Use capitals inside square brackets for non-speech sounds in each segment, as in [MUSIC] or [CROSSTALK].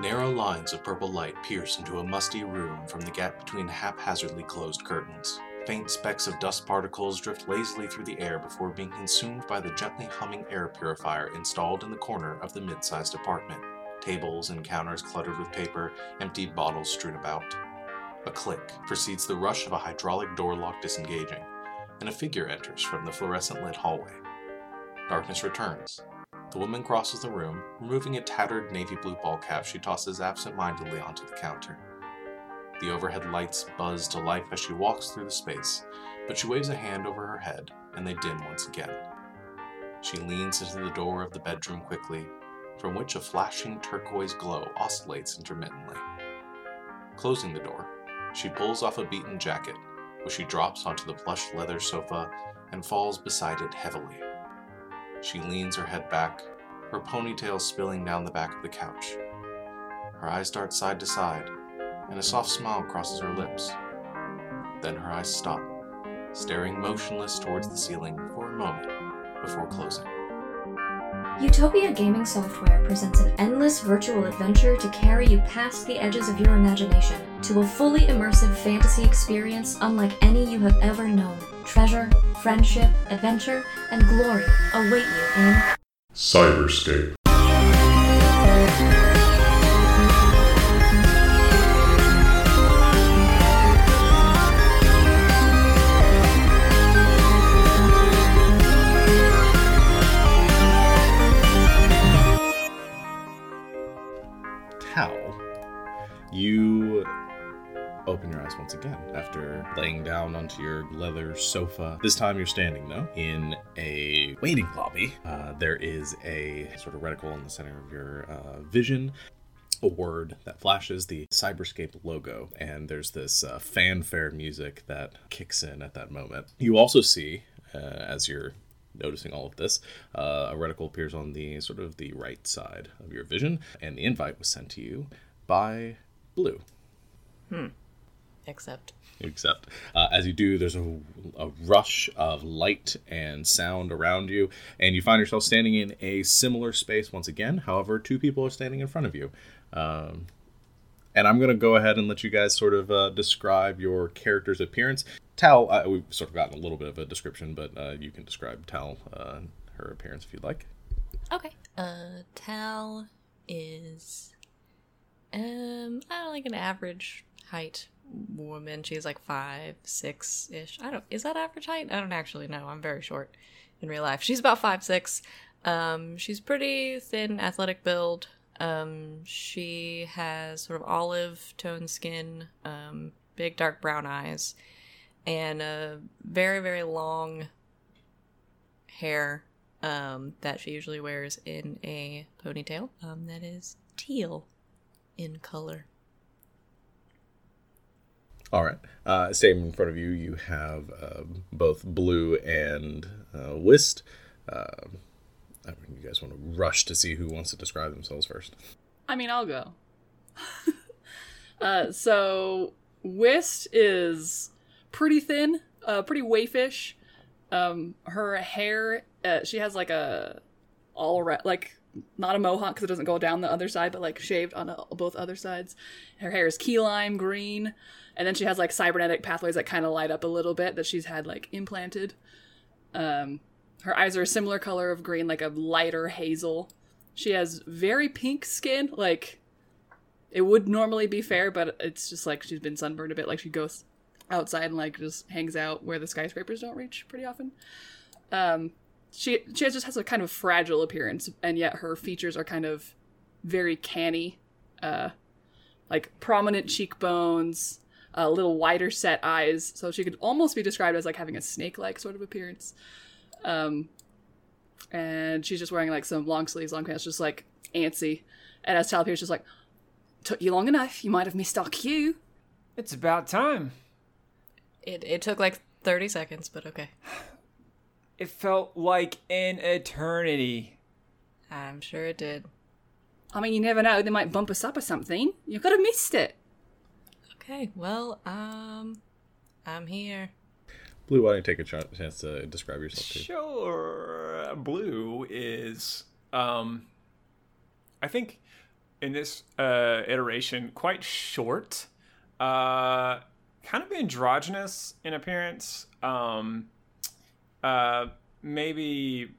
Narrow lines of purple light pierce into a musty room from the gap between haphazardly closed curtains. Faint specks of dust particles drift lazily through the air before being consumed by the gently humming air purifier installed in the corner of the mid sized apartment. Tables and counters cluttered with paper, empty bottles strewn about. A click precedes the rush of a hydraulic door lock disengaging, and a figure enters from the fluorescent lit hallway. Darkness returns. The woman crosses the room, removing a tattered navy blue ball cap she tosses absent mindedly onto the counter. The overhead lights buzz to life as she walks through the space, but she waves a hand over her head and they dim once again. She leans into the door of the bedroom quickly, from which a flashing turquoise glow oscillates intermittently. Closing the door, she pulls off a beaten jacket, which she drops onto the plush leather sofa and falls beside it heavily. She leans her head back, her ponytail spilling down the back of the couch. Her eyes dart side to side, and a soft smile crosses her lips. Then her eyes stop, staring motionless towards the ceiling for a moment before closing. Utopia Gaming Software presents an endless virtual adventure to carry you past the edges of your imagination to a fully immersive fantasy experience unlike any you have ever known. Treasure, friendship, adventure, and glory await you in Cyberscape. Open your eyes once again after laying down onto your leather sofa. This time you're standing, though, in a waiting lobby. Uh, there is a sort of reticle in the center of your uh, vision. A word that flashes the Cyberscape logo, and there's this uh, fanfare music that kicks in at that moment. You also see, uh, as you're noticing all of this, uh, a reticle appears on the sort of the right side of your vision, and the invite was sent to you by Blue. Except Except uh, as you do, there's a, a rush of light and sound around you, and you find yourself standing in a similar space once again. However, two people are standing in front of you. Um, and I'm going to go ahead and let you guys sort of uh, describe your character's appearance. Tal, uh, we've sort of gotten a little bit of a description, but uh, you can describe Tal, uh, her appearance if you'd like. okay. Uh, Tal is um I don't like an average height woman. She's like five six ish. I don't. Is that average height? I don't actually know. I'm very short in real life. She's about five six. Um, she's pretty thin, athletic build. Um, she has sort of olive tone skin, um, big dark brown eyes, and a very very long hair um, that she usually wears in a ponytail um, that is teal in color. All right. Uh, staying in front of you, you have um, both Blue and uh, Whist. Um I mean, you guys want to rush to see who wants to describe themselves first. I mean, I'll go. [LAUGHS] uh, so Whist is pretty thin, uh, pretty waifish. Um, her hair, uh, she has like a all ra- like not a mohawk because it doesn't go down the other side, but like shaved on uh both other sides. Her hair is key lime green, and then she has like cybernetic pathways that kind of light up a little bit that she's had like implanted. Um, her eyes are a similar color of green, like a lighter hazel. She has very pink skin, like it would normally be fair, but it's just like she's been sunburned a bit. Like she goes outside and like just hangs out where the skyscrapers don't reach pretty often. Um, she she just has a kind of fragile appearance, and yet her features are kind of very canny, uh, like prominent cheekbones, a little wider set eyes. So she could almost be described as like having a snake like sort of appearance. Um, and she's just wearing like some long sleeves, long pants, just like antsy. And as Tal appears, just like, took you long enough. You might have missed our cue. It's about time. It it took like thirty seconds, but okay. [SIGHS] [LAUGHS] It felt like an eternity. I'm sure it did. I mean, you never know. They might bump us up or something. You could have missed it. Okay, well, um, I'm here. Blue, why don't you take a ch- chance to describe yourself too? Sure. Blue is um I think in this uh, iteration quite short, uh, kind of androgynous in appearance. Um, uh, maybe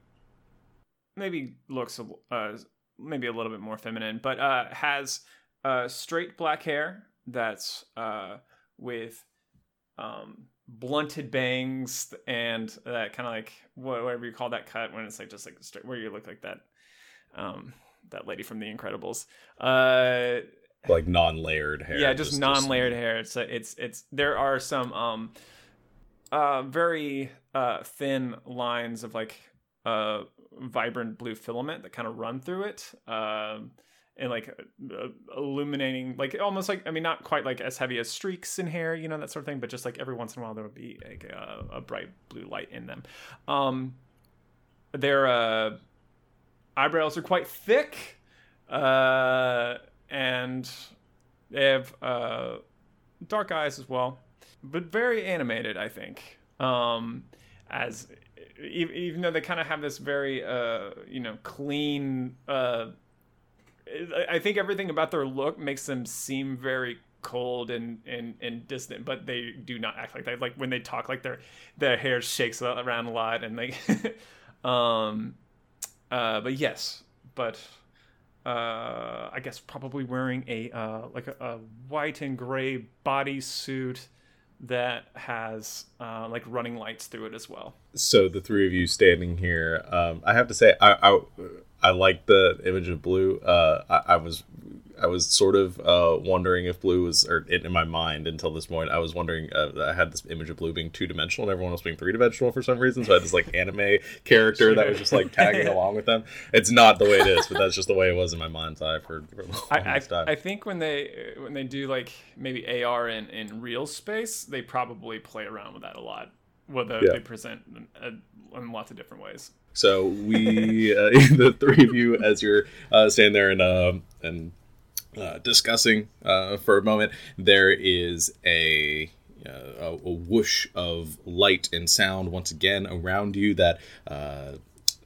maybe looks a- uh, maybe a little bit more feminine, but uh, has uh, straight black hair that's uh, with um, blunted bangs and that kind of like whatever you call that cut when it's like just like straight where you look like that um, that lady from The Incredibles. Uh, Like non-layered hair. yeah, just, non-layered hair. It's it's it's there are some um uh very uh thin lines of like uh vibrant blue filament that kind of run through it. Um and like illuminating like almost like I mean not quite like as heavy as streaks in hair, you know that sort of thing, but just like every once in a while there would be like a, a bright blue light in them. Um their uh eyebrows are quite thick. Uh and they have uh, dark eyes as well, but very animated. I think, um, as even though they kind of have this very uh, you know clean. Uh, I- I think everything about their look makes them seem very cold and, and, and distant, but they do not act like that. Like when they talk, like their their hair shakes around a lot, and like, [LAUGHS] um, uh, but yes, but uh, I guess probably wearing a uh, like a, a white and gray bodysuit that has uh, like running lights through it as well. so the three of you standing here um, i have to say i i, I like the image of blue uh, I, I was i was sort of uh, wondering if blue was or in, in my mind until this point i was wondering uh, i had this image of blue being two-dimensional and everyone else being three-dimensional for some reason so i had this like anime character that was just like tagging [LAUGHS] along with them it's not the way it is but that's just the way it was in my mind's eye for, for the I, I, time. I think when they when they do like maybe AR in, in real space, they probably play around with that a lot. Whether Yeah. they present in, in lots of different ways. So we, uh, [LAUGHS] the three of you, as you're uh, standing there and um and uh, discussing uh, for a moment, there is a, uh, a a whoosh of light and sound once again around you. That uh,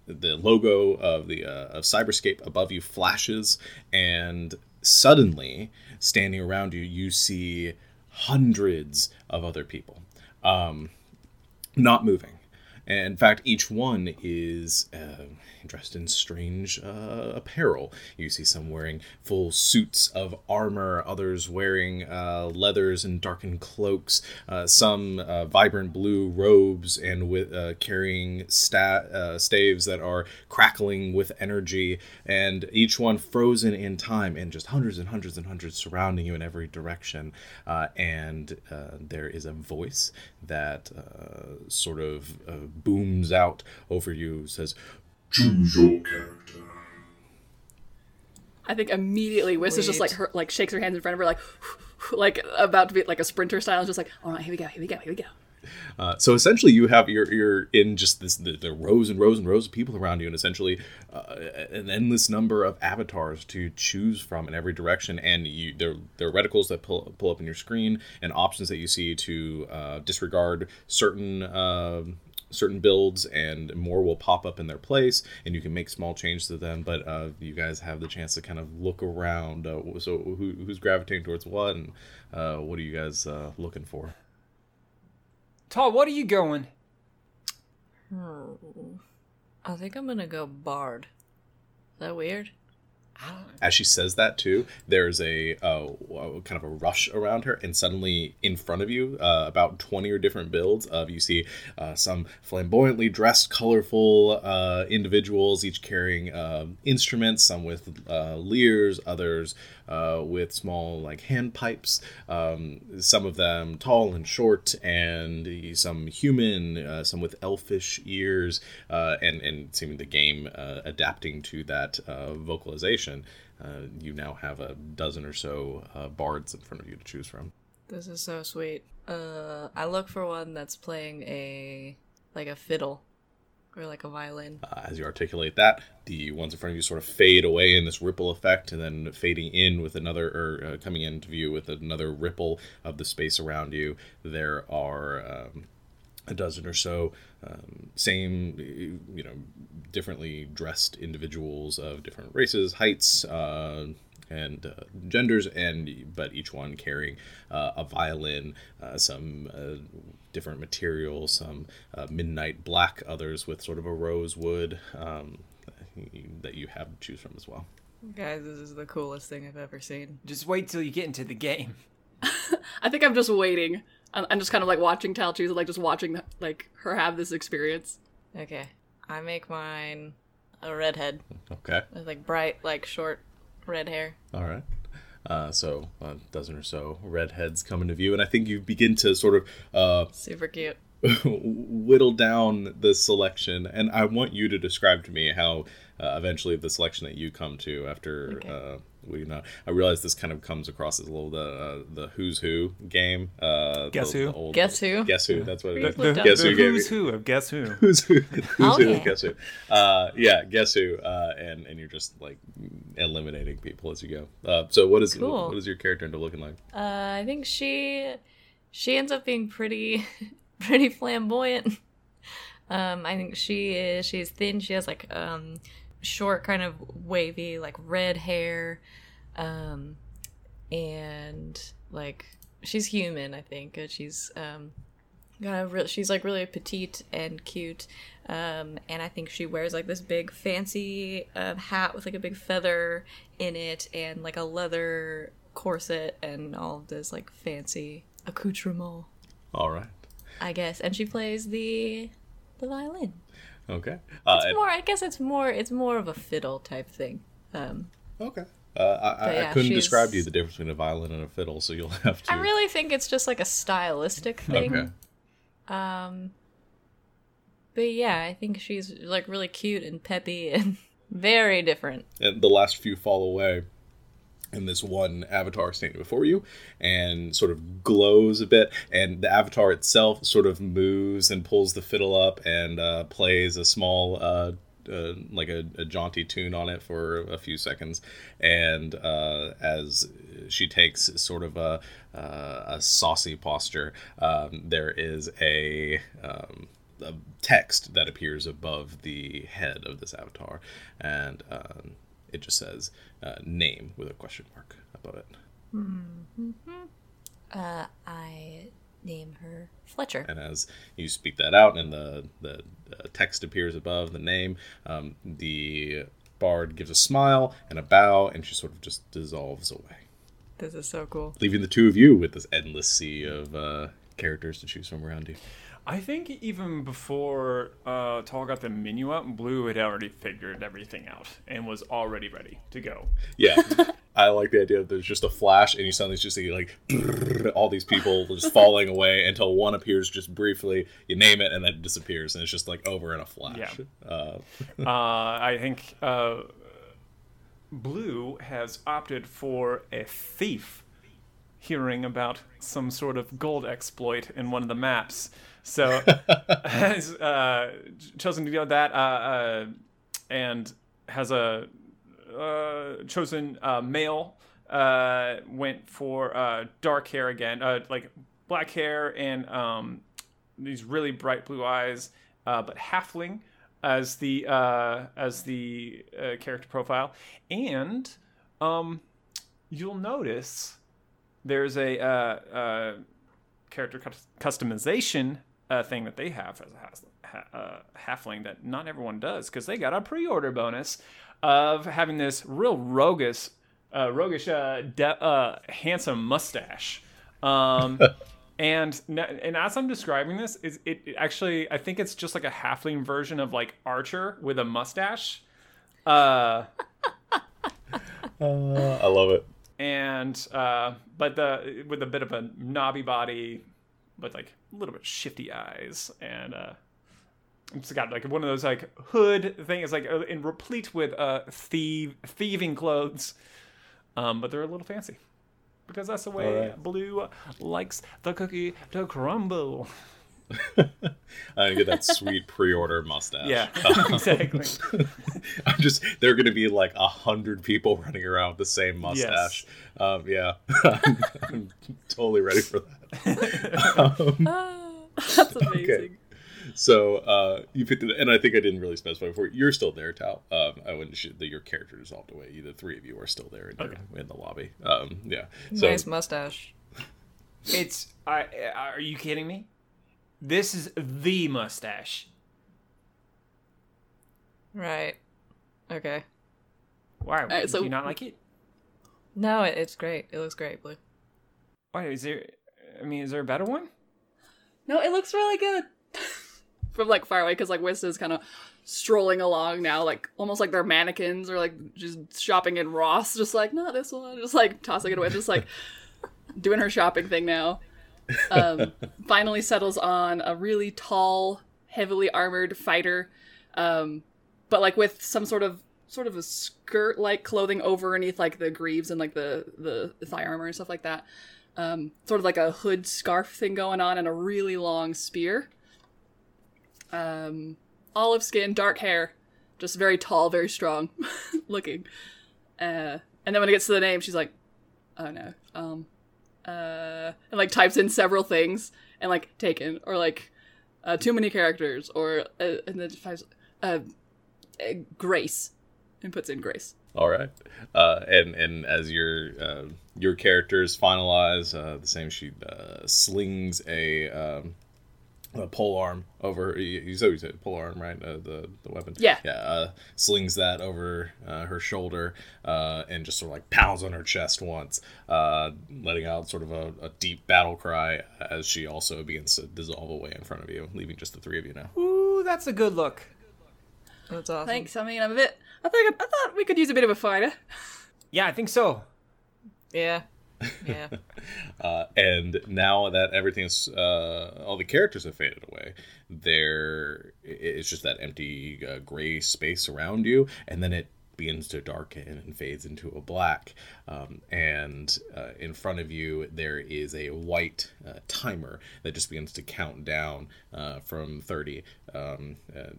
the logo of the of Cyberscape above you flashes, and suddenly, standing around you, you see hundreds of other people. Um, not moving. And in fact, each one is dressed in strange uh, apparel. You see some wearing full suits of armor, others wearing uh, leathers and darkened cloaks, uh, some uh, vibrant blue robes and with uh, carrying sta- uh, staves that are crackling with energy, and each one frozen in time, and just hundreds and hundreds and hundreds surrounding you in every direction. And there is a voice that sort of booms out over you, says, Choose your character. I think immediately Wiz is just like her, like shakes her hands in front of her, like, [LAUGHS] like about to be like a sprinter style, and just like, all right, here we go, here we go, here we go. Uh, so essentially, you have you're you're in just this the, the rows and rows and rows of people around you, and essentially uh, an endless number of avatars to choose from in every direction. And you there there are reticles that pull pull up in your screen and options that you see to uh, disregard certain. Certain builds and more will pop up in their place and you can make small changes to them but uh, you guys have the chance to kind of look around uh, so who, who's gravitating towards what and uh, what are you guys uh, looking for Todd, what are you going? I think I'm gonna go bard. Is that weird? As she says that too there's a uh, kind of a rush around her and suddenly in front of you uh, about 20 or different builds of you see uh, some flamboyantly dressed colorful uh, individuals each carrying um instruments some with uh, lyres others uh, with small like hand pipes. Um, some of them tall and short and some human uh, some with elfish ears uh, and and seeming the game uh, adapting to that uh, vocalization. Uh, you now have a dozen or so uh, bards in front of you to choose from. This is so sweet. Uh, I look for one that's playing a like a fiddle or like a violin. uh, as you articulate that the ones in front of you sort of fade away in this ripple effect and then fading in with another or uh, coming into view with another ripple of the space around you there are um, a dozen or so um, same you know differently dressed individuals of different races heights uh, and uh, genders, and but each one carrying uh, a violin, uh, some uh, different materials, some uh, midnight black, others with sort of a rosewood um, that you have to choose from as well. Guys, this is the coolest thing I've ever seen. Just wait till you get into the game. [LAUGHS] I think I'm just waiting. I'm, I'm just kind of like watching Tal choose, like just watching like her have this experience. Okay, I make mine a redhead Okay. with like bright, like short red hair. All right. Uh, so a dozen or so redheads come into view, and I think you begin to sort of uh, Super cute. [LAUGHS] whittle down the selection. And I want you to describe to me how uh, eventually the selection that you come to after Okay. We know. I realize this kind of comes across as a little the uh, the Who's Who game. Uh, Guess the, Who? the old- Guess Who? Guess Who? That's what it The, the. Guess the Who game. who's who of Guess Who? [LAUGHS] Who's who? Who's Oh, who? yeah. Guess who? Uh, yeah, guess who? Uh, and and you're just like eliminating people as you go. Uh, so what is Cool. what is your character end up looking like? Uh, I think she she ends up being pretty [LAUGHS] pretty flamboyant. Um, I think she is she's thin. She has like um short, kind of wavy, like red hair, um, and like she's human. I think she's um got a real, she's like really petite and cute. Um, and I think she wears like this big fancy uh, hat with like a big feather in it and like a leather corset and all of this like fancy accoutrement, All right. I guess. And she plays the the violin. Okay. Uh, It's more, I guess it's more, it's more of a fiddle type thing. Um, okay. Uh, I, I, I couldn't she's- describe to you the difference between a violin and a fiddle, so you'll [LAUGHS] have to. I really think it's just like a stylistic thing. Okay. Um, but yeah, I think she's like really cute and peppy and [LAUGHS] very different. and the last few fall away and this one avatar standing before you and sort of glows a bit. And the avatar itself sort of moves and pulls the fiddle up and uh, plays a small uh, uh, like a, a jaunty tune on it for a few seconds. And uh, as she takes sort of a, uh, a saucy posture um, there is a um, a text that appears above the head of this avatar, and um, it just says uh, "name" with a question mark above it. Uh, I name her Fletcher. And as you speak that out, and the the uh, text appears above the name, um, the bard gives a smile and a bow, and she sort of just dissolves away, This is so cool. leaving the two of you with this endless sea of uh, characters to choose from around you. I think even before uh, Tal got the menu up, Blue had already figured everything out and was already ready to go. Yeah. [LAUGHS] I like the idea that there's just a flash and you suddenly just see like all these people [LAUGHS] just falling away until one appears just briefly. You name it and then it disappears and it's just like over in a flash. Yeah. Uh, [LAUGHS] uh, I think uh, Blue has opted for a thief hearing about some sort of gold exploit in one of the maps. So has [LAUGHS] [LAUGHS] uh, chosen to do that uh, uh, and has a uh, chosen uh, male. Uh, went for uh, dark hair again, uh, like black hair and um, these really bright blue eyes, uh, but halfling as the uh, as the uh, character profile, and um, you'll notice there's a uh, uh, character cus- customization uh, thing that they have as a has- uh, halfling that not everyone does because they got a pre-order bonus of having this real roguish, uh, roguish, uh, de- uh, handsome mustache. Um, [LAUGHS] and and as I'm describing this, is it, it actually I think it's just like a halfling version of like Archer with a mustache. Uh, I love it. and uh, but the with a bit of a knobby body, with like a little bit shifty eyes, and uh, it's got like one of those like hood thing. It's like uh, and replete with uh thieve thieving clothes, um, but they're a little fancy because that's the way Alright. Blue likes the cookie to crumble. [LAUGHS] [LAUGHS] I get that sweet pre-order mustache. Yeah, [LAUGHS] exactly. [LAUGHS] I'm just there are going to be like a hundred people running around with the same mustache. Um, yeah, I'm, I'm totally ready for that. Um, That's amazing. so uh, you picked it, and I think I didn't really specify before. You're still there, Tal. Um, I wouldn't shoot that your character dissolved away. You, the three of you are still there in, your- in the lobby. Um, yeah. So nice mustache. It's. I. Are you kidding me? This is the mustache. Right. Okay. Why? right, do so- you not like it? No, it's great. It looks great, Blue. Why is there? I mean, is there a better one? No, it looks really good. [LAUGHS] From like far away, because like Whist is kind of strolling along now, like almost like they're mannequins or like just shopping in Ross, just like not this one, just like tossing it away, just like [LAUGHS] doing her shopping thing now. Um, finally settles on a really tall, heavily armored fighter, um, but like with some sort of sort of a skirt like clothing over overneath like the greaves and like the the thigh armor and stuff like that um, sort of like a hood scarf thing going on and a really long spear. Um, olive skin, dark hair, just very tall, very strong [LAUGHS] looking. Uh, and then when it gets to the name, she's like, "Oh no," um, uh, and like types in several things and like taken or like uh, too many characters or uh, and then types uh, uh, Grace and puts in Grace. All right, uh, and and as your uh, your characters finalize, uh, the same she uh, slings a, um, a pole arm over. You, you said you said pole arm, right? Uh, the the weapon. Yeah. Yeah. Uh, slings that over uh, her shoulder uh, and just sort of like pounds on her chest once, uh, letting out sort of a, a deep battle cry as she also begins to dissolve away in front of you, leaving just the three of you now. Ooh, that's a good look. That's awesome. Thanks. I mean, I'm a bit. I think I thought we could use a bit of a fighter. Yeah, I think so. Yeah. [LAUGHS] Yeah. Uh, and now that everything's uh, all the characters have faded away, there it's just that empty uh, gray space around you, and then it begins to darken and fades into a black. Um, and uh, in front of you, there is a white uh, timer that just begins to count down uh, from thirty. Um, uh,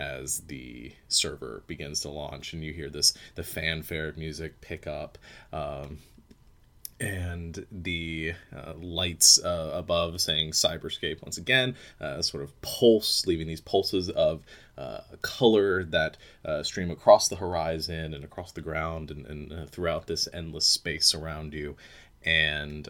as the server begins to launch, and you hear this the fanfare music pick up, um, and the uh, lights uh, above saying cyberscape once again uh, sort of pulse leaving these pulses of uh, color that uh, stream across the horizon and across the ground and, and uh, throughout this endless space around you. And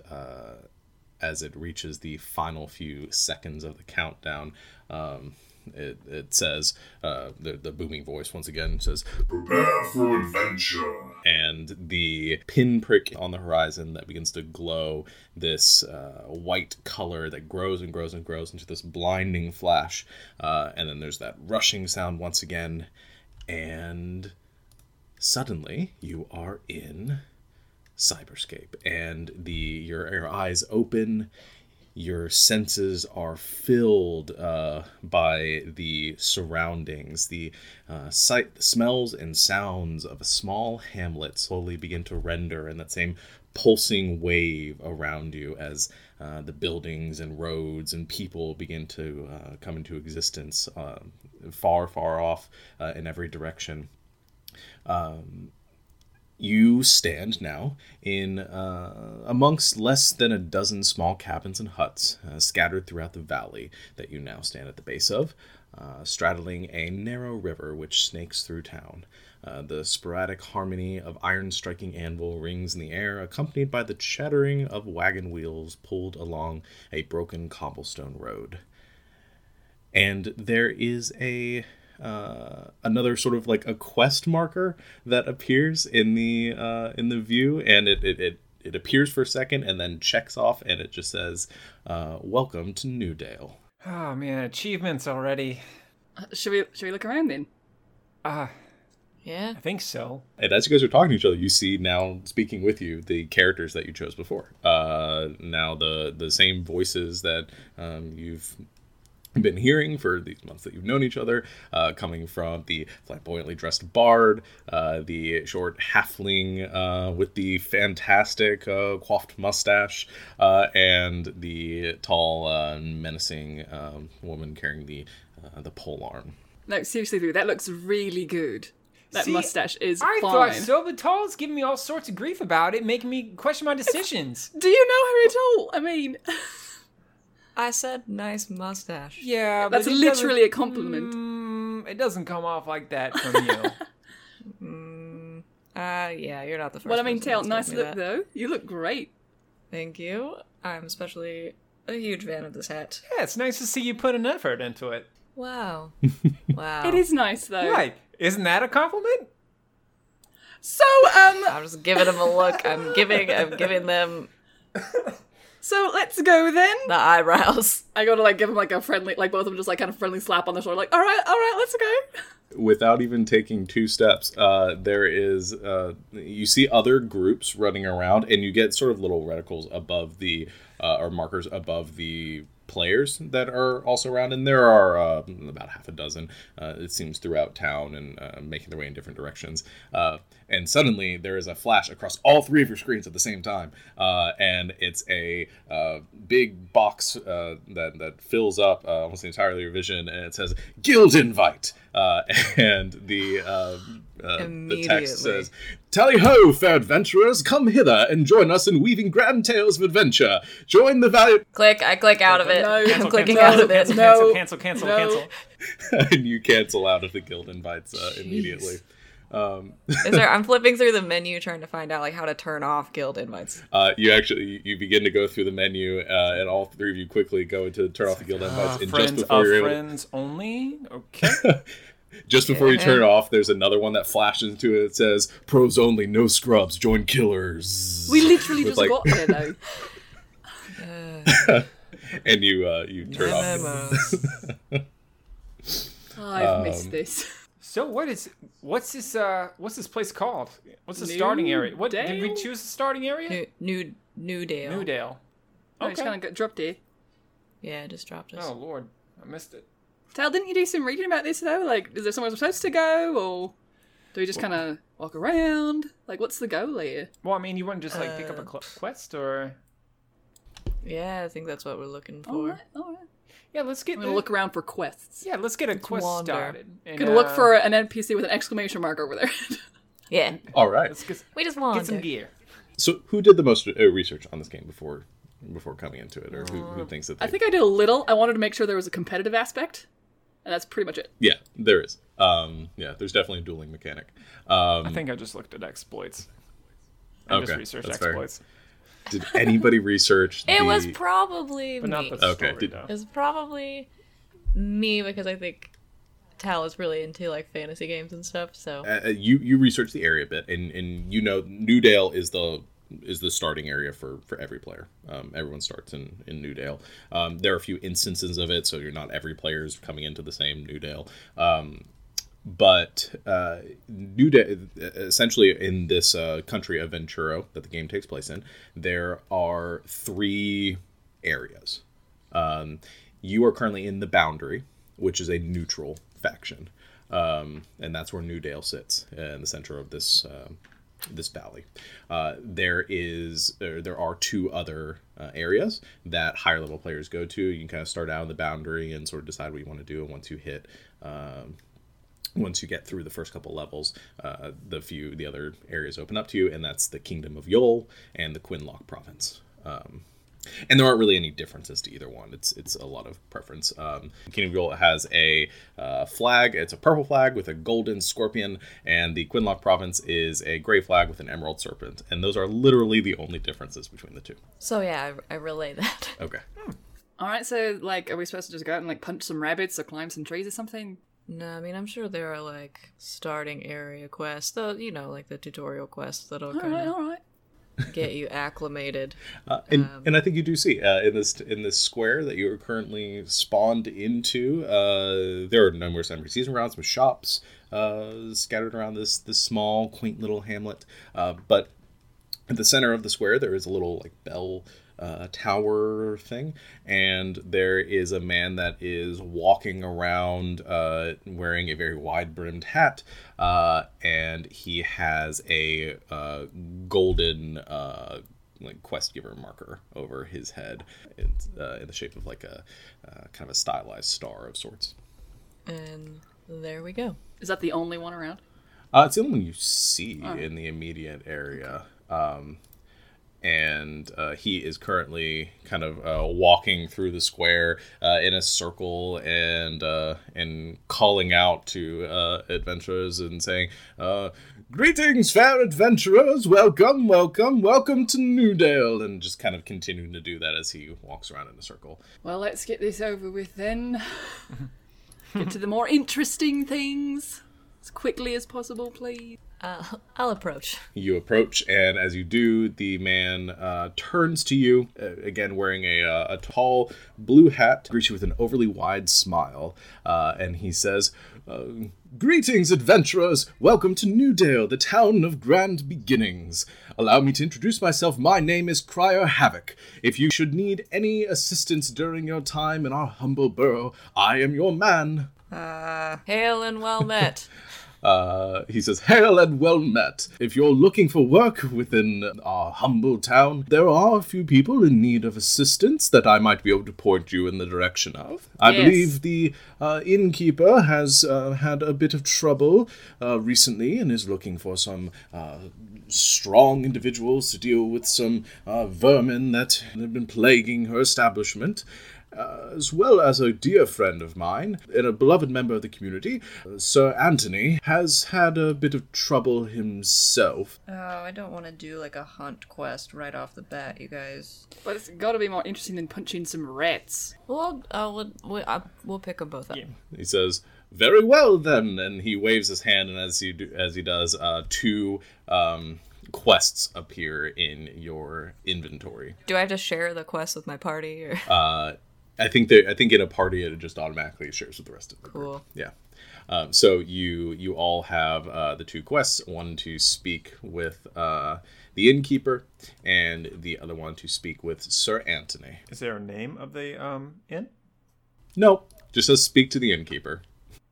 as it reaches the final few seconds of the countdown um, it, it says uh, the, the booming voice once again says Prepare for adventure. and the pinprick on the horizon that begins to glow this uh, white color that grows and grows and grows into this blinding flash. Uh, and then there's that rushing sound once again. And suddenly you are in cyberscape and the your, your eyes open your senses are filled uh, by the surroundings. The uh, sight, the smells and sounds of a small hamlet slowly begin to render in that same pulsing wave around you as uh, the buildings and roads and people begin to uh, come into existence uh, far, far off uh, in every direction you stand now in uh, amongst less than a dozen small cabins and huts uh, scattered throughout the valley that you now stand at the base of, uh, straddling a narrow river which snakes through town. Uh, the sporadic harmony of iron striking anvil rings in the air, accompanied by the chattering of wagon wheels pulled along a broken cobblestone road. And there is a uh, another sort of like a quest marker that appears in the uh, in the view, and it, it it it appears for a second and then checks off, and it just says, uh, "Welcome to Newdale." Oh man, achievements already. Uh, Should we should we look around then? Ah, Yeah. I think so. And as you guys are talking to each other, you see now speaking with you the characters that you chose before. Uh, now the the same voices that um, you've been hearing for these months that you've known each other, uh, coming from the flamboyantly dressed bard, uh, the short halfling uh, with the fantastic uh, coiffed mustache, uh, and the tall, uh, menacing um, woman carrying the uh, the pole arm. No, seriously, dude, that looks really good. That See, mustache is I fine. thought so, but Tal's giving me all sorts of grief about it, making me question my decisions. Do you know Harry at all? I mean, [LAUGHS] I said nice mustache. Yeah, That's literally a compliment. Mm, it doesn't come off like that from you. [LAUGHS] Mm, uh, yeah, you're not the first. Well, I mean, person Tail, nice me look that. though. You look great. Thank you. I'm especially a huge fan of this hat. yeah, it's nice to see you put an effort into it. Wow. [LAUGHS] Wow. It is nice though. Right? Isn't that a compliment? So, um, I'm just giving them a look. I'm giving. I'm giving them [LAUGHS] so let's go then. the eyebrows. [LAUGHS] I go to like give him like a friendly, like both of them just like kind of friendly slap on the shoulder, like, all right, all right, let's go. without even taking two steps, uh, there is uh, you see other groups running around, and you get sort of little reticles above the uh, or markers above the players that are also around, and there are uh, about half a dozen. Uh, it seems throughout town and uh, making their way in different directions. Uh, and suddenly there is a flash across all three of your screens at the same time, uh, and it's a uh, big box uh, that that fills up uh, almost entirely your vision, and it says "Guild Invite," uh, [LAUGHS] and the uh, uh, the text says. Tally ho, fair adventurers! Come hither and join us in weaving grand tales of adventure. Join the valiant, Click. I click out of it. No, I'm cancel, clicking cancel, out of it. Cancel, No. cancel, cancel, No. cancel, cancel. [LAUGHS] and you cancel out of the guild invites uh, immediately. Um, Is there? [LAUGHS] I'm flipping through the menu trying to find out like how to turn off guild invites. uh, you actually you- you begin to go through the menu, uh, and all three of you quickly go to turn off the guild invites. Uh, and just before of you're able, friends only. [LAUGHS] Okay. Just before you turn it off, there's another one that flashes into it. It says "Pros only, no scrubs. Join killers." We literally With, just like- got there though. [LAUGHS] and you uh, you turn off. Oh, [LAUGHS] I've Um, missed this. so what is what's this uh what's this place called? What's the starting area? What did we choose the starting area? New New New Dale. Newdale. Oh, I just kind of got dropped here. Yeah, it just dropped us. Oh lord, I missed it. Tal, didn't you do some reading about this though? Like, is there somewhere we're supposed to go, or do we just kind of walk around? Like, what's the goal here? Well, I mean, you wouldn't just like pick Uh, up a cl- quest or Yeah, I think that's what we're looking for. right, all right. yeah, let's get I'm gonna look around for quests. Yeah, let's get a quest wander. started. And, Gonna look uh, for an NPC with an exclamation mark over there. [LAUGHS] Yeah, All right. Let's get, we just get some gear. So, who did the most uh, research on this game before before coming into it, or who, who thinks that? They... I think I did a little. I wanted to make sure there was a competitive aspect, and that's pretty much it. Yeah, there is. Um, yeah, there's definitely a dueling mechanic. Um, I think I just looked at exploits. I just Okay, researched that's fair. exploits, did anybody [LAUGHS] research? It was probably but not me. the Okay, did- It was probably me because I think Tal is really into like fantasy games and stuff. So uh, you you researched the area a bit, and and you know Newdale is the is the starting area for for every player. Um, everyone starts in in Newdale. Um, there are a few instances of it, so you're not every player is coming into the same Newdale. Um, but uh, essentially in this uh, country of Venturo that the game takes place in, there are three areas. Um, you are currently in the boundary, which is a neutral faction, um, and that's where Newdale sits uh, in the center of this uh, this valley. Uh, there is there, there are two other uh, areas that higher level players go to. You can kind of start out in the boundary and sort of decide what you want to do. And once you hit um, once you get through the first couple levels, uh, the few the other areas open up to you, and that's the Kingdom of Yol and the Quinlock Province. Um, and there aren't really any differences to either one. It's it's a lot of preference. Um, Kingdom of Yol has a uh, flag. It's a purple flag with a golden scorpion, and the Quinlock Province is a gray flag with an emerald serpent. And those are literally the only differences between the two. so yeah, I, I relay that. [LAUGHS] Okay. All right, so like, are we supposed to just go out and like punch some rabbits or climb some trees or something? no, I mean I'm sure there are like starting area quests, though you know like the tutorial quests that'll All kind right, of all right. Get you acclimated. [LAUGHS] Uh, and, Um, and I think you do see uh, in this in this square that you are currently spawned into. Uh, there are numerous season around, some shops uh, scattered around this this small, quaint little hamlet. Uh, but at the center of the square, there is a little like bell uh, tower thing, and there is a man that is walking around uh, wearing a very wide brimmed hat, uh, and he has a uh, golden. Uh, like quest giver marker over his head it's, uh, in the shape of like a uh, kind of a stylized star of sorts And there we go. Is that the only one around? Uh, it's the only one you see in the immediate area. Um, and uh, he is currently kind of uh, walking through the square uh, in a circle and uh, and calling out to uh, adventurers and saying, uh, "Greetings, fair adventurers! Welcome, welcome, welcome to Newdale!" And just kind of continuing to do that as he walks around in a circle. Well, let's get this over with then. get to the more interesting things as quickly as possible, please. Uh, [LAUGHS] I'll approach. You approach, and as you do, the man uh, turns to you, uh, again wearing a, uh, a tall blue hat, greets you with an overly wide smile, uh, and he says, uh, Greetings, adventurers! Welcome to Newdale, the town of grand beginnings. Allow me to introduce myself. My name is Crier Havoc. If you should need any assistance during your time in our humble borough, I am your man. Hail and well met. [LAUGHS] Uh, he says, Hail and well met. If you're looking for work within our humble town, there are a few people in need of assistance that I might be able to point you in the direction of. I Yes. believe the uh, innkeeper has uh, had a bit of trouble uh, recently and is looking for some uh, strong individuals to deal with some uh, vermin that have been plaguing her establishment uh, as well as a dear friend of mine and a beloved member of the community, uh, Sir Anthony, has had a bit of trouble himself. Oh, I don't want to do like a hunt quest right off the bat, you guys. But it's got to be more interesting than punching some rats. Well, uh, we'll, we'll, uh, we'll pick them both up. He says, "Very well then," and he waves his hand, and as he do, as he does, uh, two um, quests appear in your inventory. Do I have to share the quest with my party? Or Uh, I think that I think in a party it just automatically shares with the rest of the group. Cool. Yeah. Um, so you you all have uh, the two quests: one to speak with uh, the innkeeper, and the other one to speak with Sir Anthony. Is there a name of the um inn? No, just says speak to the innkeeper.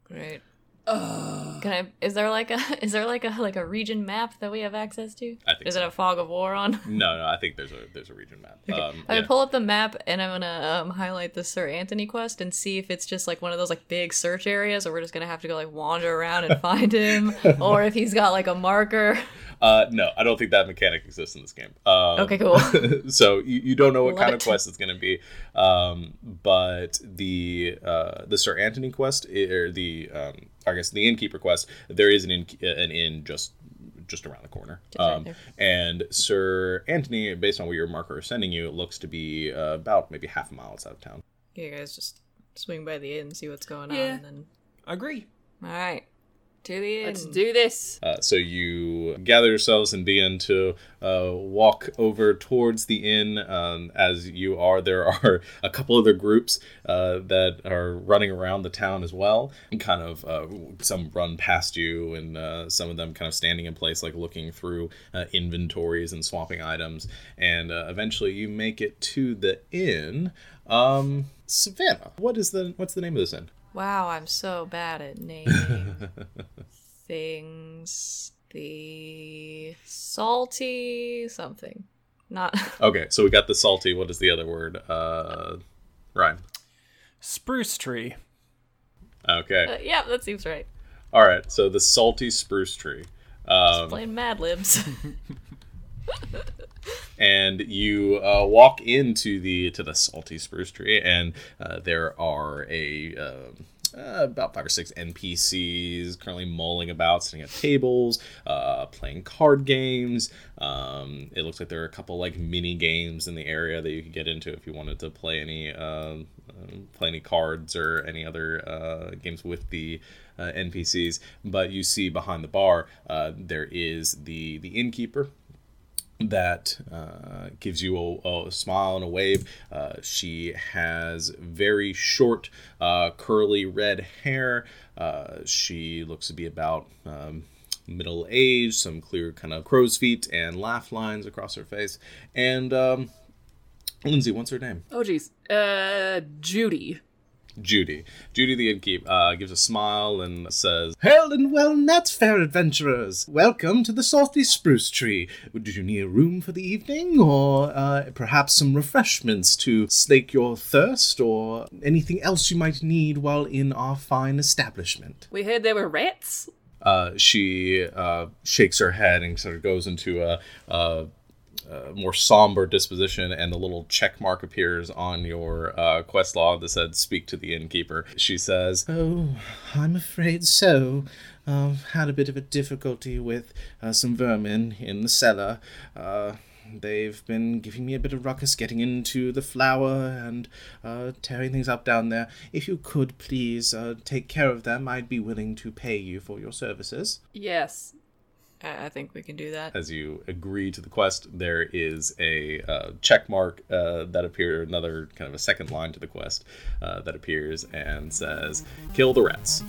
Great. Can I? Is there like a? [LAUGHS] Is there like a like a region map that we have access to? I think Is so. it a fog of war on? [LAUGHS] No, no, I think there's a there's a region map. Um, I'm yeah. gonna pull up the map and I'm gonna um, highlight the Sir Anthony quest and see if it's just like one of those like big search areas, or we're just gonna have to go like wander around and find him, [LAUGHS] or if he's got like a marker. Uh, no, I don't think that mechanic exists in this game. Um, Okay, cool. [LAUGHS] so you, you don't know what Love kind of quest it's going to be, um, but the uh, the Sir Anthony quest or the um, I guess the innkeeper quest, there is an inn, an inn just just around the corner. Just right Um, and Sir Anthony, based on what your marker is sending you, it looks to be uh, about maybe half a mile outside of town. You guys just swing by the inn, see what's going on, Yeah. and then Agree. all right to the inn. Let's do this. Uh, so you gather yourselves and begin to uh, walk over towards the inn. Um, as you are, there are [LAUGHS] a couple other groups uh, that are running around the town as well. And kind of uh, some run past you, and uh, some of them kind of standing in place, like looking through uh, inventories and swapping items. And uh, eventually, you make it to the inn. Um, Savannah, what is the what's the name of this inn? Wow, I'm so bad at naming [LAUGHS] things. The salty something, not [LAUGHS] Okay, so we got the salty. What is the other word? Uh, Ryan. Spruce tree. Okay. Uh, yeah, that seems right. All right, so the salty spruce tree. Um, Playing Mad Libs. [LAUGHS] and you uh, walk into the to the salty spruce tree, and uh, there are a um, uh, about five or six NPCs currently mulling about, sitting at tables, uh, playing card games. Um, it looks like there are a couple like mini games in the area that you could get into if you wanted to play any um, play any cards or any other uh, games with the uh, NPCs. But you see behind the bar, uh, there is the the innkeeper that uh, gives you a, a smile and a wave. Uh, she has very short, uh, curly red hair. Uh, she looks to be about um, middle age, some clear kind of crow's feet and laugh lines across her face. And um, Lindsay, what's her name? Oh, geez. Uh, Judy. Judy. Judy the innkeep uh, gives a smile and says, Hail and well met, fair adventurers! Welcome to the salty spruce tree. Did you need a room for the evening, or uh, perhaps some refreshments to slake your thirst, or anything else you might need while in our fine establishment? We heard there were rats. uh, she uh, shakes her head and sort of goes into a, a, uh, more somber disposition, and the little check mark appears on your uh, quest log that said "Speak to the innkeeper." She says, Oh, I'm afraid so. I've had a bit of a difficulty with uh, some vermin in the cellar. Uh, they've been giving me a bit of ruckus getting into the flour and uh, tearing things up down there. If you could please uh, take care of them, I'd be willing to pay you for your services. Yes. I, think we can do that. as you agree to the quest, there is a uh, check mark uh, that appears, another kind of a second line to the quest uh, that appears and says, "Kill the rats."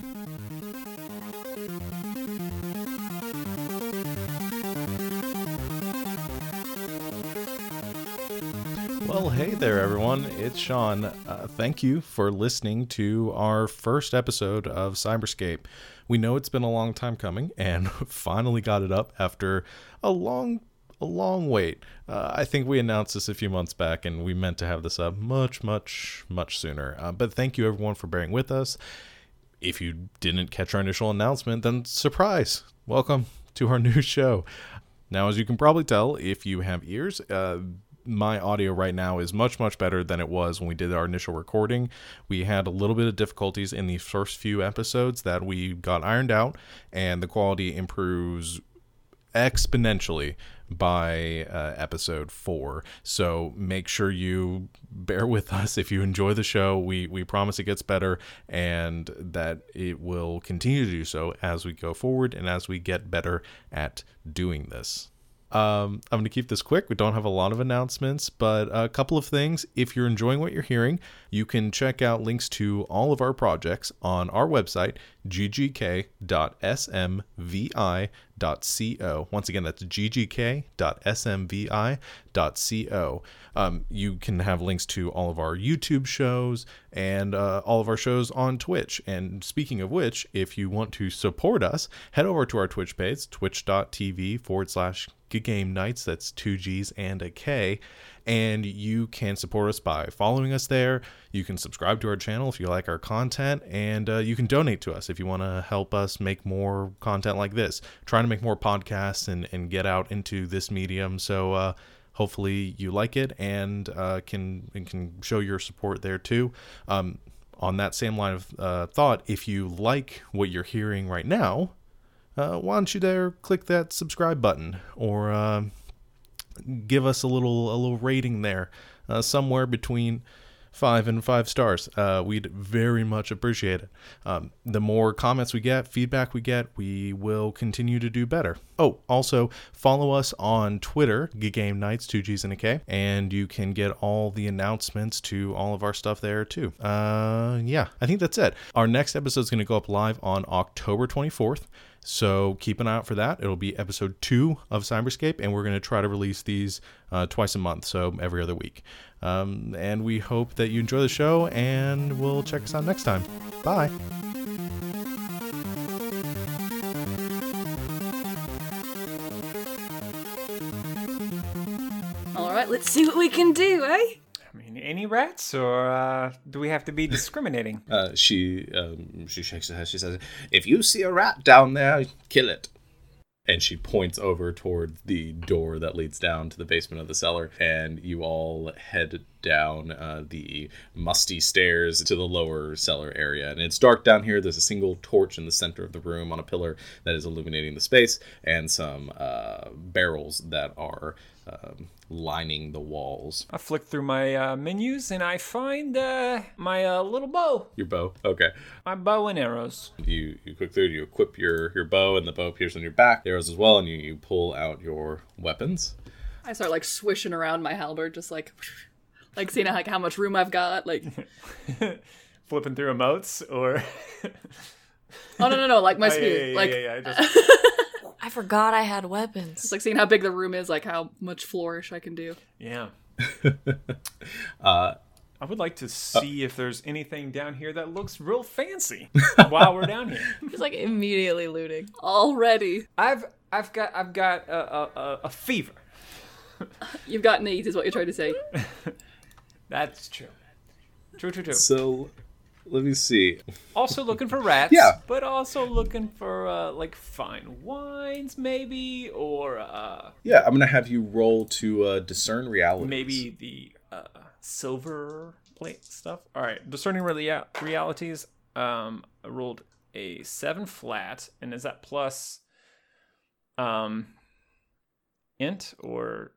There, everyone. It's Sean. Uh, thank you for listening to our first episode of Cyberscape. We know it's been a long time coming, and [LAUGHS] finally got it up after a long, a long wait. Uh, I think we announced this a few months back, and we meant to have this up much, much, much sooner. Uh, but thank you, everyone, for bearing with us. If you didn't catch our initial announcement, then surprise! Welcome to our [LAUGHS] new show. Now, as you can probably tell, if you have ears, uh, my audio right now is much much better than it was when we did our initial recording. We had a little bit of difficulties in the first few episodes that we got ironed out, and the quality improves exponentially by uh, episode four. So make sure you bear with us if you enjoy the show. We we promise it gets better and that it will continue to do so as we go forward and as we get better at doing this. Um, I'm going to keep this quick. We don't have a lot of announcements, but a couple of things. If you're enjoying what you're hearing, you can check out links to all of our projects on our website, ggk.smvi.co. Once again, that's ggk.smvi.co. Um, you can have links to all of our YouTube shows and uh, all of our shows on Twitch. And speaking of which, if you want to support us, head over to our Twitch page, twitch.tv forward slash game nights. That's two G's and a K. And you can support us by following us there. You can subscribe to our channel if you like our content, and uh, you can donate to us if you want to help us make more content like this. Trying to make more podcasts and, and get out into this medium. So, uh, hopefully you like it and uh, can and can show your support there too. Um, on that same line of uh, thought, if you like what you're hearing right now, uh, why don't you there click that subscribe button or uh, give us a little a little rating there, uh, somewhere between five and five stars. Uh, we'd very much appreciate it. Um, the more comments we get, feedback we get, we will continue to do better. Oh, also follow us on Twitter, Game Nights, two G's and a K, and you can get all the announcements to all of our stuff there too. Uh, yeah, I think that's it. Our next episode is going to go up live on October 24th. So keep an eye out for that. It'll be episode two of Cyberscape, and we're going to try to release these uh, twice a month, so every other week. Um, and we hope that you enjoy the show, and we'll check us out next time. Bye. All right, let's see what we can do, eh? I mean, any rats, or uh, do we have to be discriminating? [LAUGHS] Uh, she um, she shakes her head. She says, "If you see a rat down there, kill it." And she points over toward the door that leads down to the basement of the cellar, and you all head down uh, the musty stairs to the lower cellar area. And it's dark down here. There's a single torch in the center of the room on a pillar that is illuminating the space, and some uh, barrels that are um, lining the walls. I flick through my uh, menus and I find uh, my uh, little bow, Your bow, okay. my bow and arrows. you you quick through you equip your your bow and the bow appears on your back arrows as well and you, you pull out your weapons I start like swishing around my halberd, just like, [LAUGHS] like seeing like how much room I've got. Like, [LAUGHS] Flipping through emotes, or oh no no no, like my Oh, spear, yeah, yeah, like. yeah, yeah, [LAUGHS] just- I forgot I had weapons. It's like seeing how big the room is, like how much flourish I can do. yeah. [LAUGHS] uh I would like to see if there's anything down here that looks real fancy [LAUGHS] while we're down here. [LAUGHS] Just like immediately looting. Already, I've I've got I've got a a, a, a fever. you've got needs, is what you're trying to say. That's true. True, true, true. so let me see. Also looking for rats. Yeah. But also looking for uh, like fine wines, maybe, or uh, Yeah, I'm gonna have you roll to uh, discern reality. maybe the uh, silver plate stuff. All right, discerning rea- realities. Um, I rolled a seven flat, and is that plus um int or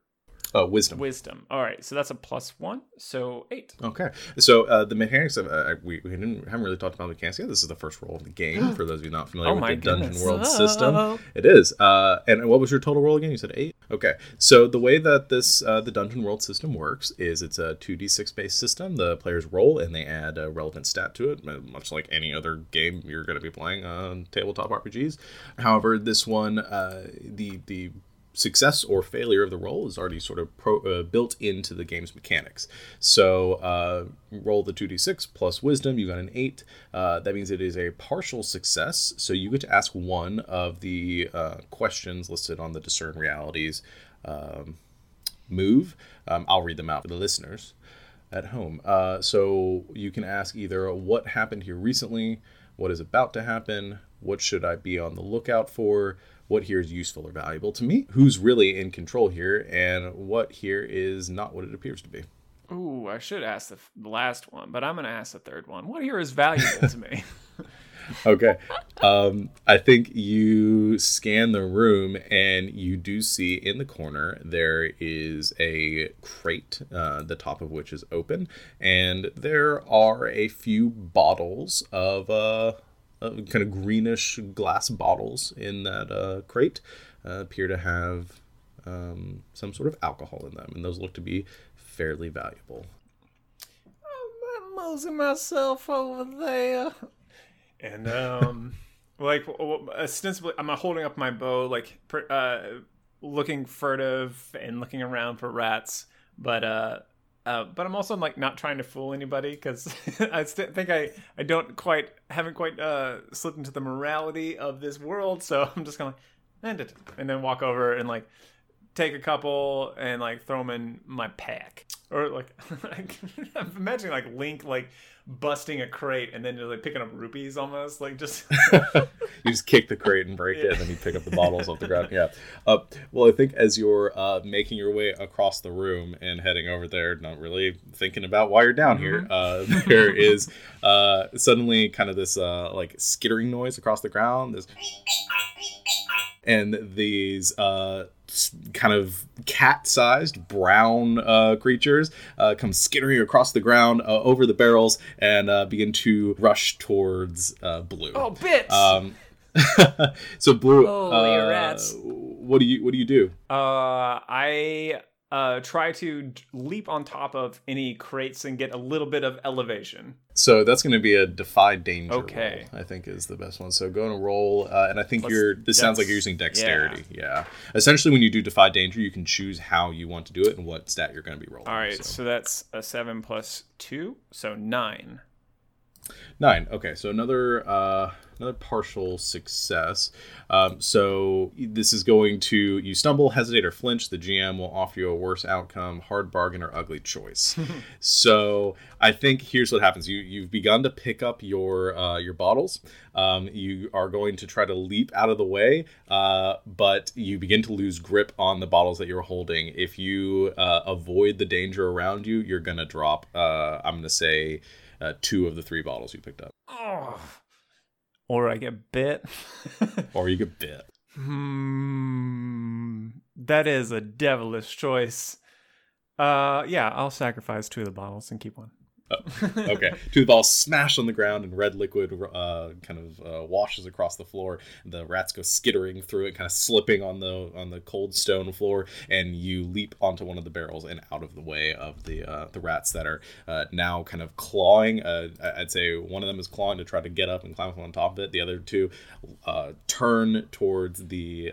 uh, wisdom. wisdom? All right, so that's a plus one, so eight. Okay, so uh, the mechanics of uh, we, we didn't haven't really talked about the mechanics yet. This is the first roll of the game [GASPS] for those of you not familiar Oh with the Dungeon. World Oh. system. It is. Uh, and what was your total roll again? You said eight. Okay, so the way that this uh, the Dungeon World system works is it's a two d six based system. The players roll and they add a relevant stat to it, much like any other game you're going to be playing on tabletop RPGs. However, this one uh, the the success or failure of the roll is already sort of pro, uh, built into the game's mechanics. So uh, roll the 2d6 plus wisdom, you got an 8. Uh, that means it is a partial success. So you get to ask one of the uh, questions listed on the discern realities um, move. Um, I'll read them out for the listeners at home. Uh, so you can ask either what happened here recently, what is about to happen, what should I be on the lookout for, what here is useful or valuable to me, who's really in control here, and what here is not what it appears to be. Ooh, I should ask the, f- the last one, but I'm gonna ask the third one. What here is valuable to me? [LAUGHS] Okay. Um, I think you scan the room and you do see in the corner there is a crate, uh, the top of which is open, and there are a few bottles of uh, uh, kind of greenish glass bottles in that uh, crate. Uh, appear to have um, some sort of alcohol in them, and those look to be fairly valuable. I'm mosing myself over there. And um, [LAUGHS] like w- w- ostensibly, I'm holding up my bow, like uh, looking furtive and looking around for rats. But uh, but I'm also like not trying to fool anybody because [LAUGHS] I st- think I I don't quite haven't quite uh slipped into the morality of this world. So [LAUGHS] I'm just gonna and it and then walk over and like take a couple and like throw them in my pack or like [LAUGHS] I'm [LAUGHS] imagining like Link like busting a crate and then just like picking up rupees almost like just [LAUGHS] you just kick the crate and break it, and then you pick up the bottles off the ground. Yeah. Uh, well, I think as you're uh, making your way across the room and heading over there, not really thinking about why you're down here, uh, there is uh, suddenly kind of this uh, like skittering noise across the ground. This and these uh, kind of cat-sized brown uh, creatures uh, come skittering across the ground uh, over the barrels and uh, begin to rush towards uh, Blue. oh bits Um, [LAUGHS] so Blue, Holy uh, rats. what do you what do you do? uh I uh try to d- leap on top of any crates and get a little bit of elevation So that's going to be a defy danger. Okay. roll, I think is the best one. So go and roll, uh, and I think Let's- you're. This sounds like you're using dexterity. Yeah. Essentially, when you do defy danger, you can choose how you want to do it and what stat you're going to be rolling. all right so. that's a 7 plus 2 so 9 Nine. Okay, so another uh, another partial success. Um, so this is going to you stumble, hesitate, or flinch. The GM will offer you a worse outcome, hard bargain, or ugly choice. [LAUGHS] so I think here's what happens: you you've begun to pick up your uh, your bottles. Um, you are going to try to leap out of the way, uh, but you begin to lose grip on the bottles that you're holding. If you uh, avoid the danger around you, you're gonna drop. Uh, I'm gonna say uh, two of the three bottles you picked up, oh or I get bit [LAUGHS] or you get bit. Hmm, that is a devilish choice. Uh, yeah, I'll sacrifice two of the bottles and keep one. Okay, [LAUGHS] two balls smash on the ground, and red liquid uh, kind of uh, washes across the floor. The rats go skittering through it, kind of slipping on the on the cold stone floor, and you leap onto one of the barrels and out of the way of the uh, the rats that are uh, now kind of clawing. Uh, I'd say one of them is clawing to try to get up and climb up on top of it. The other two uh, turn towards the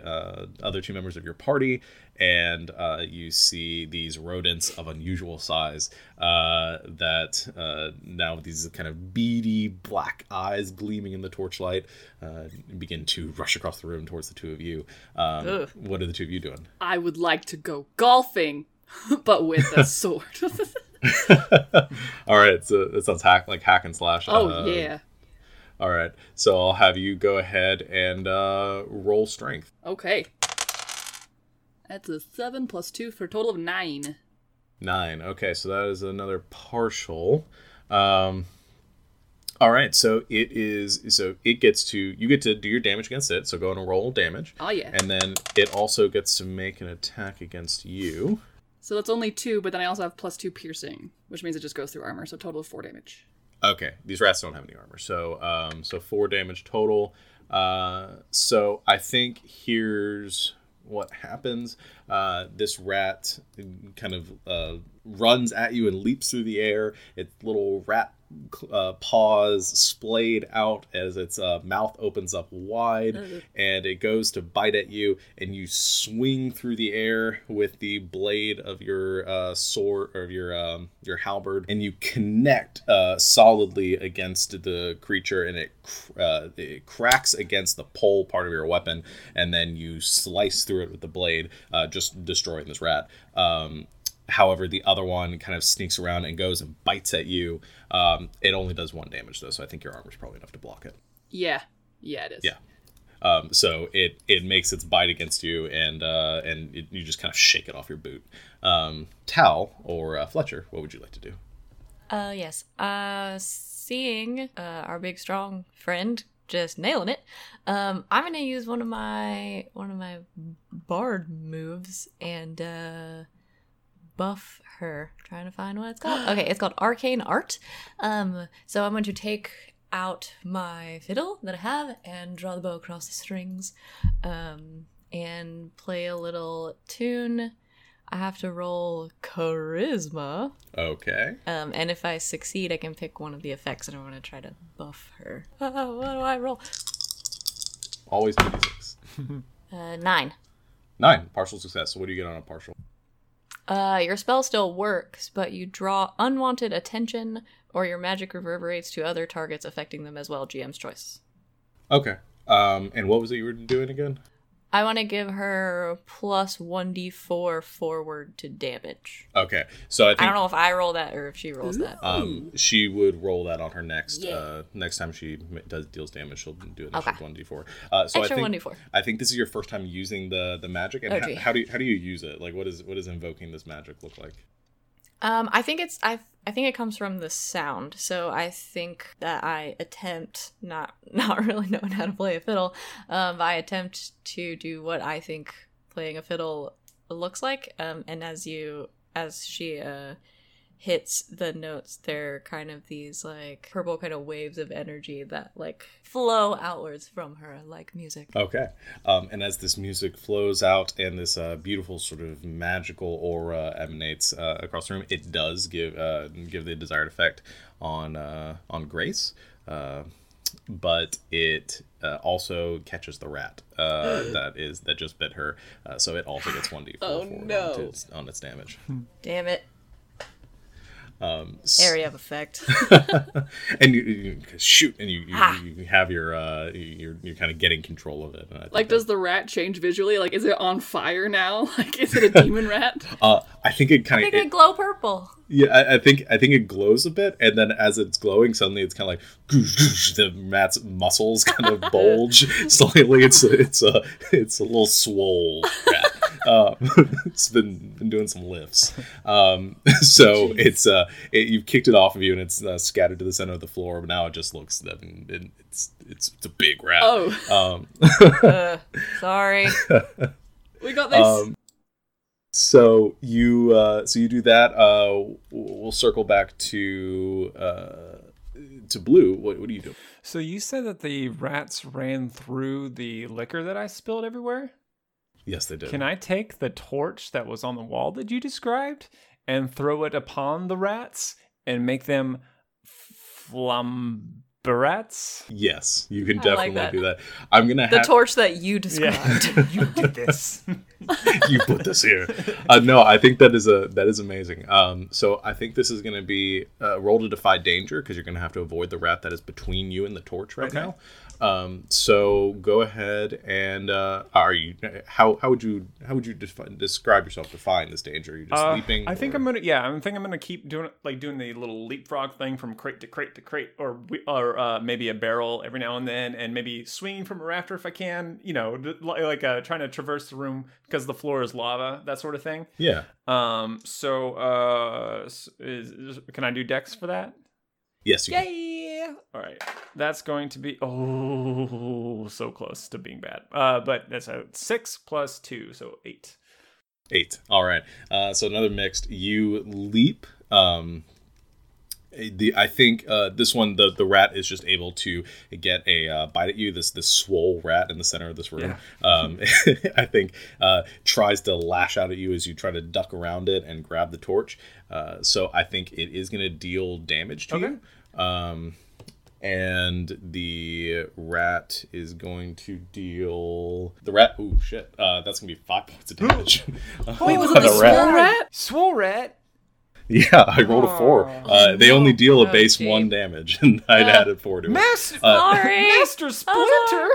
other two members of your party, and uh, you see these rodents of unusual size uh, that uh, now with these kind of beady black eyes gleaming in the torchlight uh, begin to rush across the room towards the two of you. Um, what are the two of you doing? I would like to go golfing, [LAUGHS] but with a [LAUGHS] sword. [LAUGHS] All right, so it sounds hack like hack and slash. Oh Uh, yeah. All right, so I'll have you go ahead and uh, roll strength. Okay. That's a seven plus two for a total of nine. Nine. Okay, so that is another partial. Um, all right, so it is. So it gets to you get to do your damage against it. So go and roll damage, Oh yeah. and then it also gets to make an attack against you. So that's only two, but then I also have plus two piercing, which means it just goes through armor. So total of four damage. Okay, these rats don't have any armor, so um, so four damage total. Uh, so I think here's what happens. Uh, this rat kind of uh, runs at you and leaps through the air. Its little rat uh, paws splayed out as its uh, mouth opens up wide, and it goes to bite at you. And you swing through the air with the blade of your uh, sword or your um, your halberd, and you connect uh, solidly against the creature, and it cr- uh, it cracks against the pole part of your weapon, and then you slice through it with the blade, uh, just destroying this rat. Um, However, the other one kind of sneaks around and goes and bites at you. Um, it only does one damage though, so I think your armor's probably enough to block it. Yeah. Yeah, it is. Yeah. Um, so it it makes its bite against you, and uh, and it, you just kind of shake it off your boot. Um, Tal or uh, Fletcher, what would you like to do? Uh, yes. Uh, seeing uh, our big strong friend just nailing it, um, I'm gonna use one of my one of my bard moves and uh, buff her. Trying to find what it's called. Okay, it's called Arcane Art. Um, so I'm going to take out my fiddle that I have and draw the bow across the strings, um, and play a little tune. I have to roll charisma. Okay. Um, and if I succeed, I can pick one of the effects, and I want to try to buff her. Oh, [LAUGHS] what do I roll? Always two d six. Uh, nine. Nine partial success. So what do you get on a partial? Uh, your spell still works, but you draw unwanted attention, or your magic reverberates to other targets, affecting them as well. GM's choice. Okay. Um, and what was it you were doing again? I want to give her plus one d4 forward to damage. Okay. So I think I don't know if I roll that or if she rolls that. Um, she would roll that on her next. Uh, next time she does deals damage, she'll do an extra Okay. one d four. Uh, so Extra I think 1d4. I think this is your first time using the the magic. And Oh, ho- gee. how, do you how do you use it? Like, what is what is invoking this magic look like? Um, I think it's I I think it comes from the sound. So I think that I attempt not [LAUGHS] not really knowing how to play a fiddle. Um, I attempt to do what I think playing a fiddle looks like. Um, and as you as she uh hits the notes, they're kind of these like purple kind of waves of energy that like flow outwards from her like music. Okay. Um, and as this music flows out and this uh, beautiful sort of magical aura emanates uh, across the room, it does give uh, give the desired effect on uh, on Grace. Uh, but it uh, also catches the rat uh, [GASPS] that is that just bit her, uh, so it also gets one d four Oh, no. its, on its damage. Damn it. Um, Area of effect. [LAUGHS] and you, you shoot, and you you, Ah. you have your uh, you're you're kind of getting control of it. and I think Like, that- does the rat change visually? Like, is it on fire now? [LAUGHS] Like, is it a demon rat? [LAUGHS] uh, I think it kind I of think they glow purple. Yeah, I, I think I think it glows a bit, and then as it's glowing, suddenly it's kind of like goosh, goosh, the rat's muscles kind of bulge slightly. It's it's a it's a little swole rat. Uh, [LAUGHS] it's been been doing some lifts. Um, [LAUGHS] so it's uh it, you've kicked it off of you, and it's uh, scattered to the center of the floor. But now it just looks I mean, it, it's it's it's a big rat. Oh, Um, [LAUGHS] Uh, sorry. we got this. Um, so you uh, so you do that. Uh, we'll circle back to uh, to blue. What, what do you do? So you said that the rats ran through the liquor that I spilled everywhere? Yes, they did. Can I take the torch that was on the wall that you described and throw it upon the rats and make them flamberats? Yes, you can I like definitely that. do that. I'm gonna The have torch that you described. [LAUGHS] you did this. [LAUGHS] you put this here. Uh, no, I think that is a that is amazing. Um, so I think this is gonna be uh, roll to defy danger because you're gonna have to avoid the rat that is between you and the torch right Okay. now. Um, so go ahead and uh, are you? How how would you how would you defi- describe yourself? defying this danger. Are you just Uh, leaping? I think or- I'm gonna yeah. I think I'm gonna keep doing like doing the little leapfrog thing from crate to crate to crate, or we- or uh, maybe a barrel every now and then, and maybe swinging from a rafter if I can. You know, like uh, trying to traverse the room because the floor is lava, that sort of thing. Yeah. Um. So uh, is, can I do Dex for that? Yes. You can. Yeah. All right. That's going to be oh so close to being bad. Uh, but that's a six plus two, so eight. Eight. All right. Uh, so another mixed. You leap. Um, the I think uh, this one the the rat is just able to get a uh, bite at you. This this swole rat in the center of this room. Um, [LAUGHS] I think uh, tries to lash out at you as you try to duck around it and grab the torch. Uh, so I think it is going to deal damage to Okay. you. Um, and the rat is going to deal the rat. Oh shit! Uh, that's gonna be five points of damage. Wait, was [LAUGHS] it the the rat. swole rat? Swole rat. [LAUGHS] Yeah, I rolled a four. Uh, they only deal a Oh, base gee. one damage, [LAUGHS] and I'd added four to it. Master, Uh, [LAUGHS] Sorry. Master Splinter.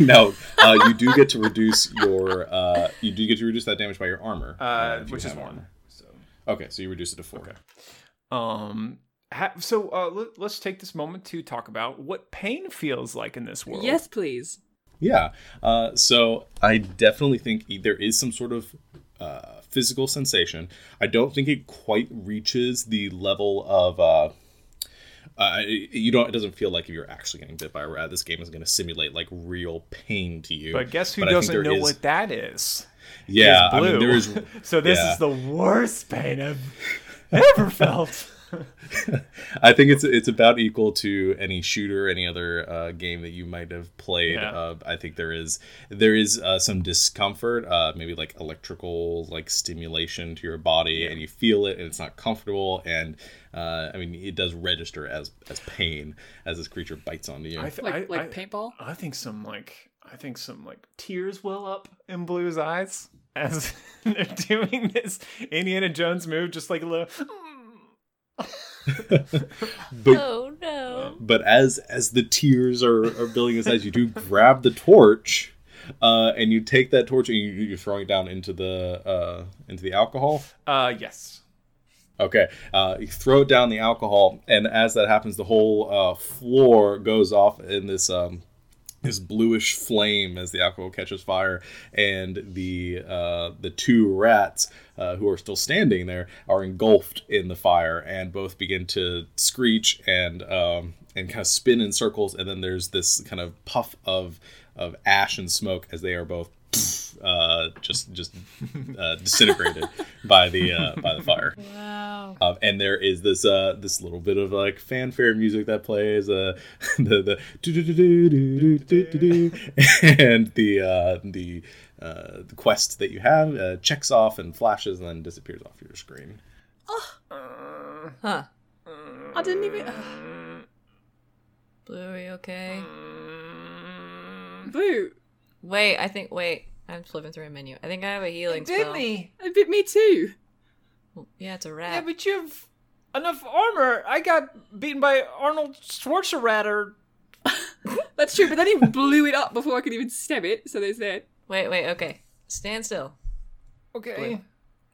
no, uh, you do get to reduce your. Uh, you do get to reduce that damage by your armor, Uh, which is have one. armor. So, Okay, so you reduce it to four. Okay. um, ha- so uh, let, let's take this moment to talk about what pain feels like in this world. Yes, please. Yeah. Uh, so I definitely think e- there is some sort of uh, physical sensation. I don't think it quite reaches the level of. Uh, uh, you don't. It doesn't feel like if you're actually getting bit by a rat. This game is going to simulate like real pain to you. But guess who But doesn't know is- what that is? Yeah, Is I blue. mean there is. [LAUGHS] so this yeah. is the worst pain I've ever felt. [LAUGHS] I think it's it's about equal to any shooter, any other uh, game that you might have played. Yeah. Uh, I think there is there is uh, some discomfort, uh, maybe like electrical like stimulation to your body, and you feel it, and it's not comfortable. And uh, I mean, it does register as as pain as this creature bites onto you. I th- Like I, like I, paintball. I think some like I think some like tears well up in Blue's eyes as [LAUGHS] they're doing this Indiana Jones move, just like a little. [LAUGHS] but Oh no. but as as the tears are, are building inside you do grab the torch uh, and you take that torch and you, you're throwing it down into the uh, into the alcohol Uh, yes. okay uh, you throw it down the alcohol and as that happens the whole uh, floor goes off in this um, this bluish flame as the alcohol catches fire, and the uh, the two rats uh, who are still standing there are engulfed in the fire, and both begin to screech and um, and kind of spin in circles. And then there's this kind of puff of of ash and smoke as they are both uh, just just uh, disintegrated by the uh, by the fire. Wow! Uh, and there is this uh, this little bit of like fanfare music that plays uh, [LAUGHS] the the and the uh, the uh, the quest that you have uh, checks off and flashes and then disappears off your screen. Oh. Huh. I didn't even. Bluey, okay? Blue. Wait, I think. Wait. I'm flipping through a menu. I think I have a healing Did spell. me? It bit me too. Well, Yeah, it's a rat. Yeah, but you have enough armor. I got beaten by Arnold Schwarzenegger. [LAUGHS] That's true, but then he blew it up before I could even stab it. So there's that. Wait, wait, okay. Stand still. Okay.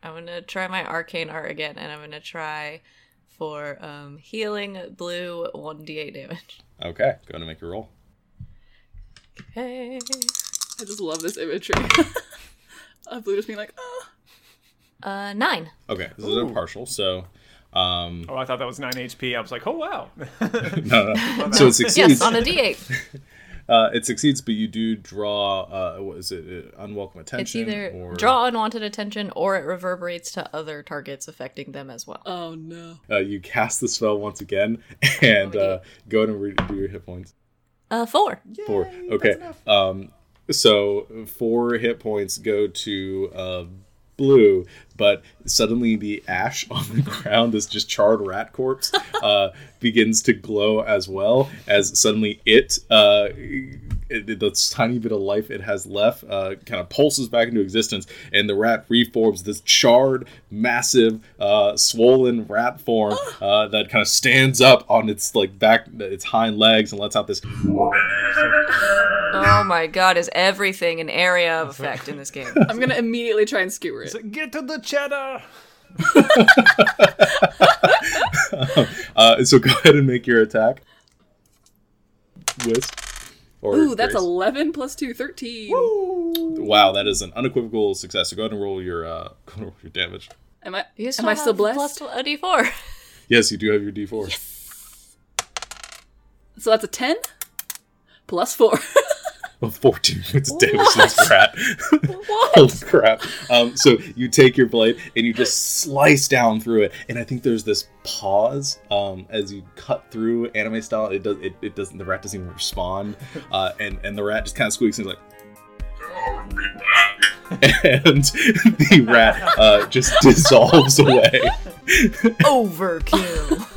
I'm gonna try my arcane art again, and I'm gonna try for um healing blue 1d8 damage. Okay, go to make your roll. Okay. I just love this imagery. [LAUGHS] of Blue just being like, oh. Uh, nine. Okay, this is a partial, so um, Oh, I thought that was 9 HP. I was like, oh, wow. [LAUGHS] no, no. [LAUGHS] so it succeeds. Yes, on a d8. uh, it succeeds, but you do draw. Uh, what is it? Uh, unwelcome attention. It's either or... draw unwanted attention or it reverberates to other targets affecting them as well. oh no. Uh, you cast the spell once again and uh, go ahead and redo your hit points. Uh, four. Four. Okay. Um, so four hit points go to uh, blue, but suddenly the ash [LAUGHS] on the ground, this just charred rat corpse, [LAUGHS] uh, begins to glow as well. As suddenly it uh, it, it- the tiny bit of life it has left uh, kind of pulses back into existence, and the rat reforms this charred, massive, uh, swollen rat form uh, that kind of stands up on its like back, its hind legs, and lets out this. Oh my god, is everything an area of effect in this game? [LAUGHS] I'm gonna immediately try and skewer it. So get to the cheddar. [LAUGHS] [LAUGHS] uh, so go ahead and make your attack. Whist. Or Ooh, that's Grace. 11 plus 2, 13. Wow, that is an unequivocal success. So go ahead and roll your uh, [LAUGHS] go and roll your damage. Am I, You am I still blessed? Plus a d4. [LAUGHS] Yes, you do have your D4. So that's a 10 plus 4. [LAUGHS] Oh, 14 points of damage to this rat. [LAUGHS] [LAUGHS] Holy crap. Um, so you take your blade and you just slice down through it. And I think there's this pause um, as you cut through anime style. It does it, it doesn't the rat doesn't even respond. [LAUGHS] Uh, and, and the rat just kind of squeaks and is like I'll be back. and the rat uh, just dissolves away. Overkill.